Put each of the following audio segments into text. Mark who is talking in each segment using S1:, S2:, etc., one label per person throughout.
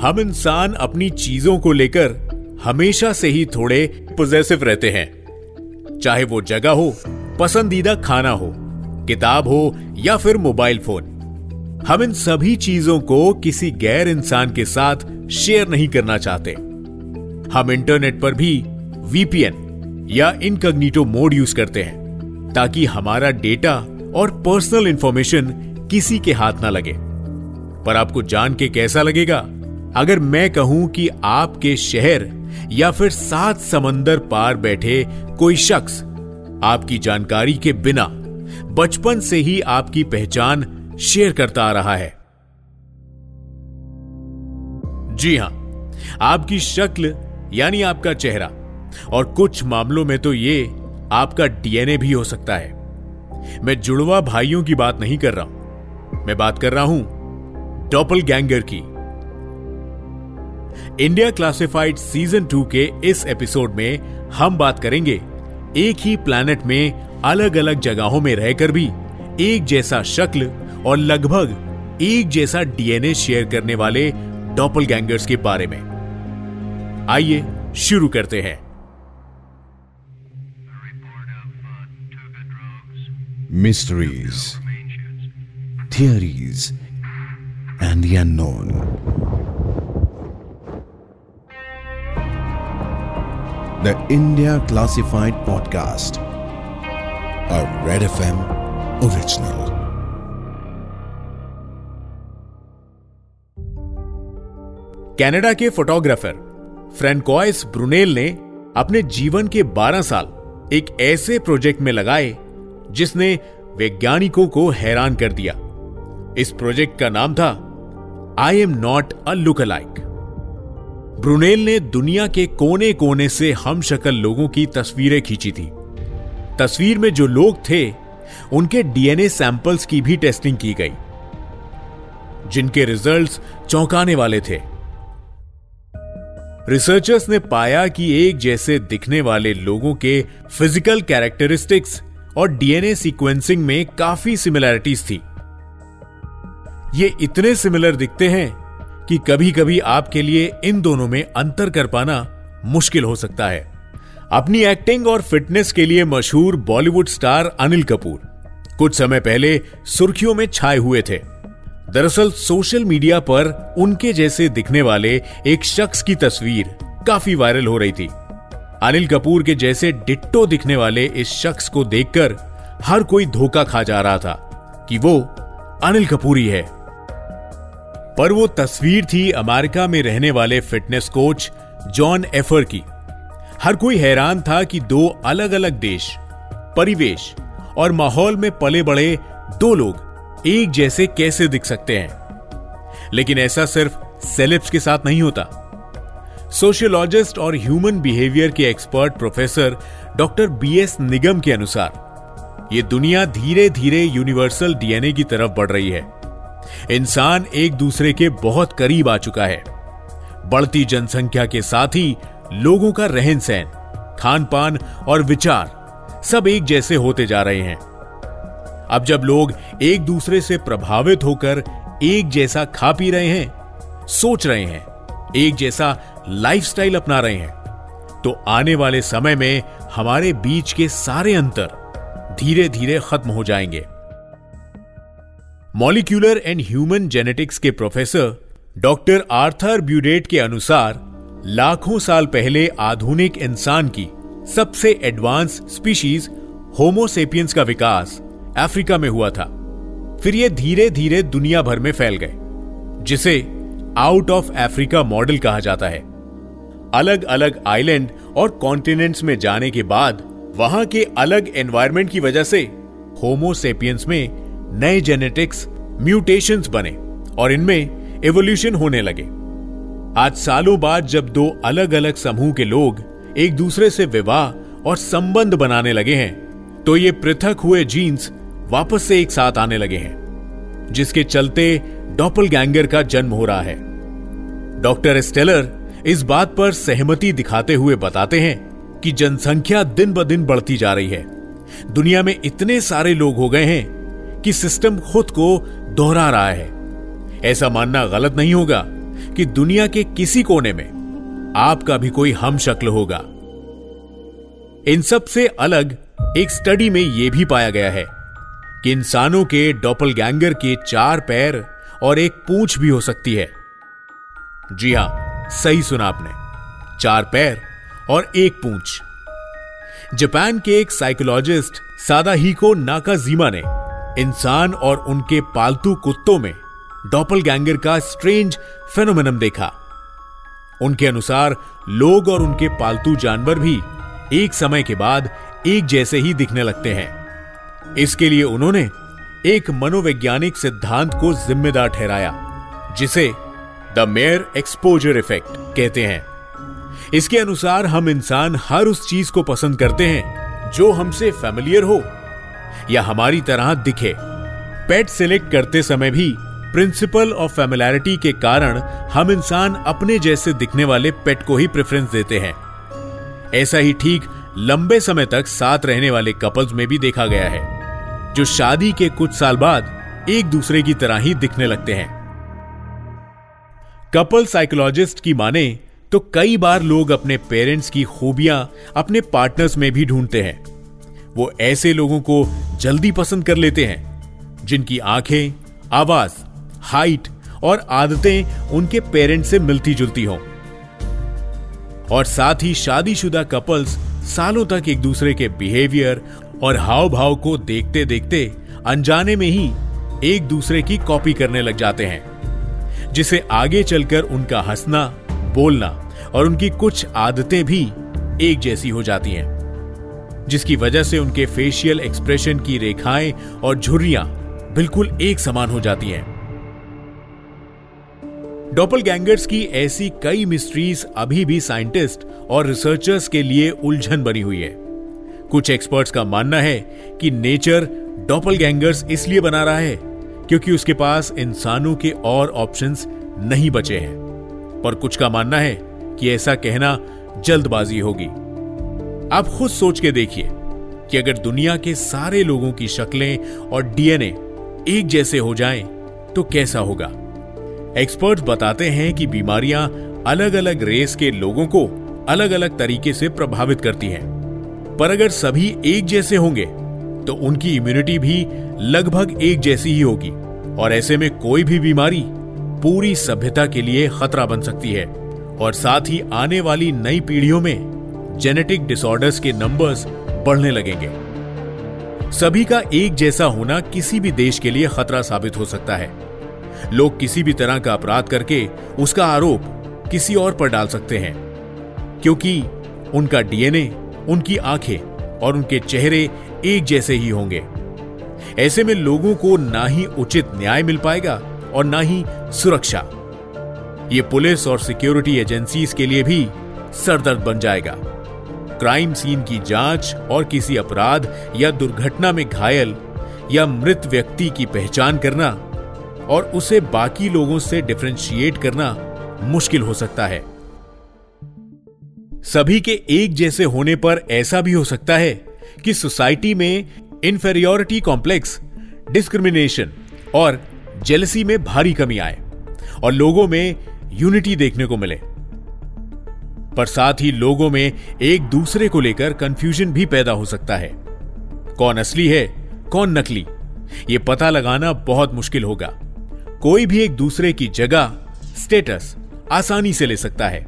S1: हम इंसान अपनी चीज़ों को लेकर हमेशा से ही थोड़े पोजेसिव रहते हैं। चाहे वो जगह हो, पसंदीदा खाना हो, किताब हो या फिर मोबाइल फ़ोन, हम इन सभी चीज़ों को किसी गैर इंसान के साथ शेयर नहीं करना चाहते। हम इंटरनेट पर भी वीपीएन या इनकग्निटो मोड यूज़ करते हैं, ताकि हमारा डेटा और पर्सनल इंफॉर्मेशन किसी के हाथ ना लगे। पर आपको जान के कैसा लगेगा? अगर मैं कहूँ कि आपके शहर या फिर सात समंदर पार बैठे कोई शख्स आपकी जानकारी के बिना बचपन से ही आपकी पहचान शेयर करता आ रहा है। जी हाँ, आपकी शक्ल यानी आपका चेहरा और कुछ मामलों में तो ये आपका डीएनए भी हो सकता है। मैं जुड़वा भाइयों की बात नहीं कर रहा हूँ। मैं बात कर रहा हूँ डॉपल गैंगर की। इंडिया क्लासिफाइड सीज़न टू के इस एपिसोड में हम बात करेंगे एक ही प्लैनेट में अलग अलग जगहों में रहकर भी एक जैसा शक्ल और लगभग एक जैसा डीएनए शेयर करने वाले डॉपल के बारे में आइए शुरू करते हैं
S2: mysteries theories and the. The India Classified Podcast, a Red FM original.
S1: Canada के फोटोग्राफर फ्रेंकोइस ब्रुनेल ने अपने जीवन के 12 साल एक ऐसे प्रोजेक्ट में लगाए जिसने वैज्ञानिकों को हैरान कर दिया। इस प्रोजेक्ट का नाम था I am not a look alike Brunel ने दुनिया के कोने कोने से हम शक्ल लोगों की तस्वीरें खींची थी। तस्वीर में जो लोग थे, उनके डीएनए सैंपल्स की भी टेस्टिंग की गई, जिनके रिजल्ट्स चौंकाने वाले थे। रिसर्चर्स ने पाया कि एक जैसे दिखने वाले लोगों के फ़िज़िकल कैरेक्टरिस्टिक्स और डीएनए सीक्वेंसिंग में काफ़ी सिमिलैरिटीज थी। ये इतने सिमिलर दिखते हैं कि कभी कभी आपके लिए इन दोनों में अंतर कर पाना मुश्किल हो सकता है। अपनी एक्टिंग और फिटनेस के लिए मशहूर बॉलीवुड स्टार अनिल कपूर कुछ समय पहले सुर्खियों में छाए हुए थे। दरअसल सोशल मीडिया पर उनके जैसे दिखने वाले एक शख्स की तस्वीर काफ़ी वायरल हो रही थी। अनिल कपूर के जैसे डिट्टो दिखने वाले इस शख्स को देखकर हर कोई धोखा खा जा रहा था कि वो अनिल कपूर ही है। पर वो तस्वीर थी अमेरिका में रहने वाले फिटनेस कोच जॉन एफर की। हर कोई हैरान था कि दो अलग अलग देश, परिवेश और माहौल में पले बड़े दो लोग एक जैसे कैसे दिख सकते हैं। लेकिन ऐसा सिर्फ़ सेलेब्स के साथ नहीं होता। सोशियोलॉजिस्ट और ह्यूमन बिहेवियर के expert professor doctor B S Nigam के अनुसार यह दुनिया धीरे धीरे यूनिवर्सल डीएनए की तरफ़ बढ़ रही है। इंसान एक दूसरे के बहुत करीब आ चुका है। बढ़ती जनसंख्या के साथ ही लोगों का रहन सहन खान पान और विचार सब एक जैसे होते जा रहे हैं। अब जब लोग एक दूसरे से प्रभावित होकर एक जैसा खा पी रहे हैं, सोच रहे हैं, एक जैसा लाइफस्टाइल अपना रहे हैं तो आने वाले समय में हमारे बीच के सारे अंतर धीरे धीरे खत्म हो जाएँगे। मॉलिक्यूलर एंड ह्यूमन जेनेटिक्स के प्रोफेसर डॉक्टर आर्थर ब्यूडेट के अनुसार, लाखों साल पहले आधुनिक इंसान की सबसे एडवांस स्पीशीज होमोसेपियंस का विकास अफ्रीका में हुआ था। फिर ये धीरे धीरे दुनिया भर में फैल गए, जिसे आउट ऑफ़ अफ्रीका मॉडल कहा जाता है। अलग अलग आइलैंड और कॉन्टिनेंट्स में जाने के बाद, वहाँ के अलग एनवायरमेंट की वजह से होमोसेपियंस में नए जेनेटिक्स म्यूटेशंस बने और इनमें एवोल्यूशन होने लगे। आज सालों बाद जब दो अलग अलग समूह के लोग एक दूसरे से विवाह और संबंध बनाने लगे हैं तो ये पृथक हुए जीन्स वापस से एक साथ आने लगे हैं, जिसके चलते डॉपल गैंगर का जन्म हो रहा है। डॉक्टर स्टेलर इस बात पर सहमति दिखाते हुए बताते हैं कि जनसंख्या दिन ब दिन बढ़ती जा रही है। दुनिया में इतने सारे लोग हो गए हैं कि सिस्टम खुद को दोहरा रहा है। ऐसा मानना गलत नहीं होगा कि दुनिया के किसी कोने में आपका भी कोई हम शक्ल होगा। इन सबसे अलग एक स्टडी में यह भी पाया गया है कि इंसानों के डॉपल गैंगर के चार पैर और एक पूंछ भी हो सकती है। जी हाँ, सही सुना आपने। चार पैर और एक पूंछ। जापान के एक साइकोलॉजिस्ट सादाहिको नाकाजीमा ने इंसान और उनके पालतू कुत्तों में डॉपल गैंगर का स्ट्रेंज फेनोमेनम देखा। उनके अनुसार, लोग और उनके पालतू जानवर भी एक समय के बाद एक जैसे ही दिखने लगते हैं। इसके लिए उन्होंने एक मनोवैज्ञानिक सिद्धांत को जिम्मेदार ठहराया, जिसे द मेयर एक्सपोजर इफ़ेक्ट कहते हैं। इसके अनुसार, हम इंसान हर उस चीज़ को पसंद करते हैं जो हमसे फैमिलियर हो। या हमारी तरह दिखे। पेट सिलेक्ट करते समय भी प्रिंसिपल ऑफ़ फैमिलैरिटी के कारण हम इंसान अपने जैसे दिखने वाले पेट को ही प्रेफरेंस देते हैं। ऐसा ही ठीक लंबे समय तक साथ रहने वाले कपल्स में भी देखा गया है, जो शादी के कुछ साल बाद एक दूसरे की तरह ही दिखने लगते हैं। कपल साइकोलॉजिस्ट की माने तो कई बार लोग अपने पेरेंट्स की खूबियाँ अपने पार्टनर्स में भी ढूंढते हैं। वो ऐसे लोगों को जल्दी पसंद कर लेते हैं, जिनकी आँखें, आवाज़, हाइट और आदतें उनके पेरेंट्स से मिलती जुलती हों। और साथ ही शादीशुदा कपल्स सालों तक एक दूसरे के बिहेवियर और हाव भाव को देखते देखते अनजाने में ही एक दूसरे की कॉपी करने लग जाते हैं, जिसे आगे चलकर उनका हंसना, बोलना और उनकी कुछ आदतें भी एक जैसी हो जाती हैं। जिसकी वजह से उनके फेशियल एक्सप्रेशन की रेखाएँ और झुर्रियाँ बिल्कुल एक समान हो जाती हैं। डॉपल गैंगर्स की ऐसी कई मिस्ट्रीज अभी भी साइंटिस्ट और रिसर्चर्स के लिए उलझन बनी हुई है। कुछ एक्सपर्ट्स का मानना है कि नेचर डॉपल गैंगर्स इसलिए बना रहा है क्योंकि उसके पास इंसानों के और ऑप्शंस नहीं बचे हैं। पर कुछ का मानना है कि ऐसा कहना जल्दबाजी होगी। आप खुद सोच के देखिए कि अगर दुनिया के सारे लोगों की शक्लें और डीएनए एक जैसे हो जाएँ तो कैसा होगा? एक्सपर्ट्स बताते हैं कि बीमारियाँ अलग अलग रेस के लोगों को अलग अलग तरीके से प्रभावित करती हैं। पर अगर सभी एक जैसे होंगे तो उनकी इम्यूनिटी भी लगभग एक जैसी ही होगी। और ऐसे में कोई भी बीमारी पूरी सभ्यता के लिए खतरा बन सकती है। और साथ ही आने वाली नई पीढ़ियों में जेनेटिक डिसऑर्डर्स के नंबर्स बढ़ने लगेंगे। सभी का एक जैसा होना किसी भी देश के लिए खतरा साबित हो सकता है। लोग किसी भी तरह का अपराध करके उसका आरोप किसी और पर डाल सकते हैं, क्योंकि उनका डीएनए, उनकी आँखें और उनके चेहरे एक जैसे ही होंगे। ऐसे में लोगों को ना ही उचित न्याय मिल पाएगा और ना ही सुरक्षा। ये पुलिस और सिक्योरिटी एजेंसीज के लिए भी सरदर्द बन जाएगा। क्राइम सीन की जाँच और किसी अपराध या दुर्घटना में घायल या मृत व्यक्ति की पहचान करना और उसे बाकी लोगों से डिफ्रेंशिएट करना मुश्किल हो सकता है। सभी के एक जैसे होने पर ऐसा भी हो सकता है कि सोसाइटी में इंफेरियोरिटी कॉम्प्लेक्स डिस्क्रिमिनेशन और जेलसी में भारी कमी आए और लोगों में यूनिटी देखने को मिले। पर साथ ही लोगों में एक दूसरे को लेकर कंफ्यूजन भी पैदा हो सकता है। कौन असली है, कौन नकली? यह पता लगाना बहुत मुश्किल होगा। कोई भी एक दूसरे की जगह स्टेटस आसानी से ले सकता है,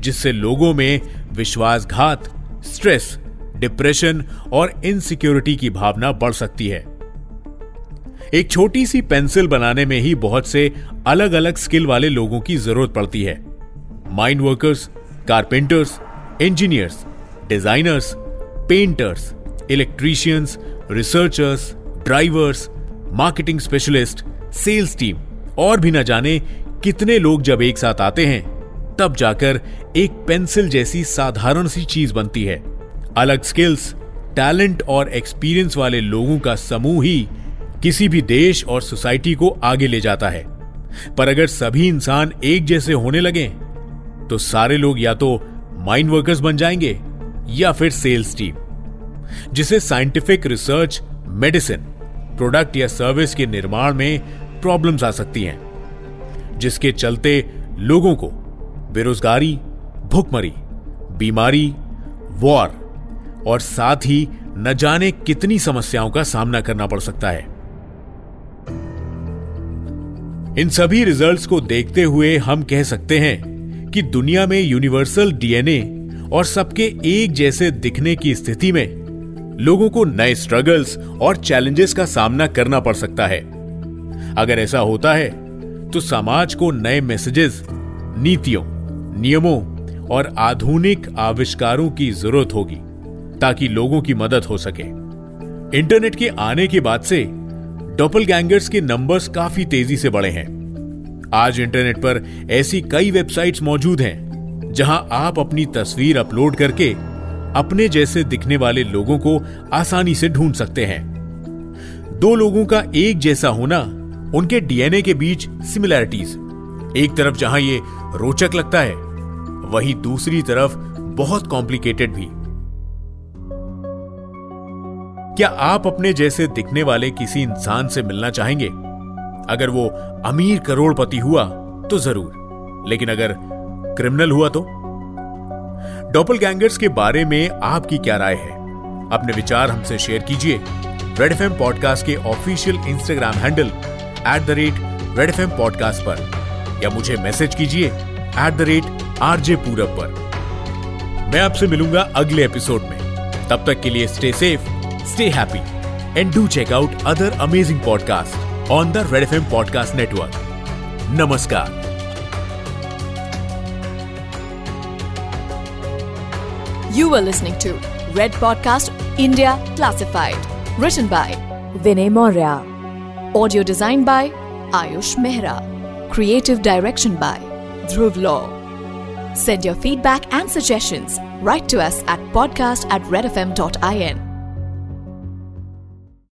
S1: जिससे लोगों में विश्वासघात स्ट्रेस डिप्रेशन और इनसिक्योरिटी की भावना बढ़ सकती है। एक छोटी सी पेंसिल बनाने में ही बहुत से अलग अलग स्किल वाले लोगों की ज़रूरत पड़ती है। Mind workers carpenters engineers designers painters electricians researchers drivers marketing specialist sales team और भी न जाने कितने लोग जब एक साथ आते हैं, तब जाकर एक पेंसिल जैसी साधारण सी चीज़ बनती है। अलग स्किल्स टैलेंट और एक्सपीरियंस वाले लोगों का समूह ही किसी भी देश और सोसाइटी को आगे ले जाता है। पर अगर सभी इंसान एक जैसे होने लगे तो सारे लोग या तो माइंड वर्कर्स बन जाएँगे या फिर सेल्स टीम, जिसे साइंटिफिक रिसर्च, मेडिसिन, प्रोडक्ट या सर्विस के निर्माण में प्रॉब्लम्स आ सकती हैं, जिसके चलते लोगों को बेरोजगारी, भुखमरी, बीमारी, वॉर और साथ ही न जाने कितनी समस्याओं का सामना करना पड़ सकता है। इन सभी रिजल्ट्स को देखते हुए हम कह सकते हैं कि दुनिया में यूनिवर्सल डीएनए और सबके एक जैसे दिखने की स्थिति में लोगों को नए स्ट्रगल्स और चैलेंजेस का सामना करना पड़ सकता है। अगर ऐसा होता है तो समाज को नए मैसेजेस नीतियों, नियमों और आधुनिक आविष्कारों की ज़रूरत होगी, ताकि लोगों की मदद हो सके। इंटरनेट के आने के बाद से डॉपल गैंगर्स के नंबर्स काफ़ी तेज़ी से बढ़े हैं। आज इंटरनेट पर ऐसी कई वेबसाइट्स मौजूद हैं, जहाँ आप अपनी तस्वीर अपलोड करके अपने जैसे दिखने वाले लोगों को आसानी से ढूंढ सकते हैं। दो लोगों का एक जैसा होना, उनके डीएनए के बीच सिमिलैरिटीज एक तरफ़ जहाँ ये रोचक लगता है, वहीं दूसरी तरफ़ बहुत कॉम्प्लिकेटेड भी। क्या आप अपने जैसे दिखने वाले किसी इंसान से मिलना चाहेंगे? अगर वो अमीर करोड़पति हुआ तो ज़रूर, लेकिन अगर क्रिमिनल हुआ तो? डॉपल गैंगर्स के बारे में आपकी क्या राय है? अपने विचार हमसे शेयर कीजिए। रेड एफ़ पॉडकास्ट के official Instagram handle at the rate Red F podcast पर, या मुझे मैसेज कीजिए एट द रेट आरजे पूरब पर। मैं आपसे मिलूँगा अगले एपिसोड में। तब तक के लिए stay safe stay happy and do check out other amazing podcast on the Red FM Podcast Network. Namaskar.
S3: You are listening to Red Podcast India Classified, written by Vinay Moria. Audio design by Ayush Mehra. Creative direction by Dhruv Law. Send your feedback and suggestions. Write to us at podcast at redfm.in.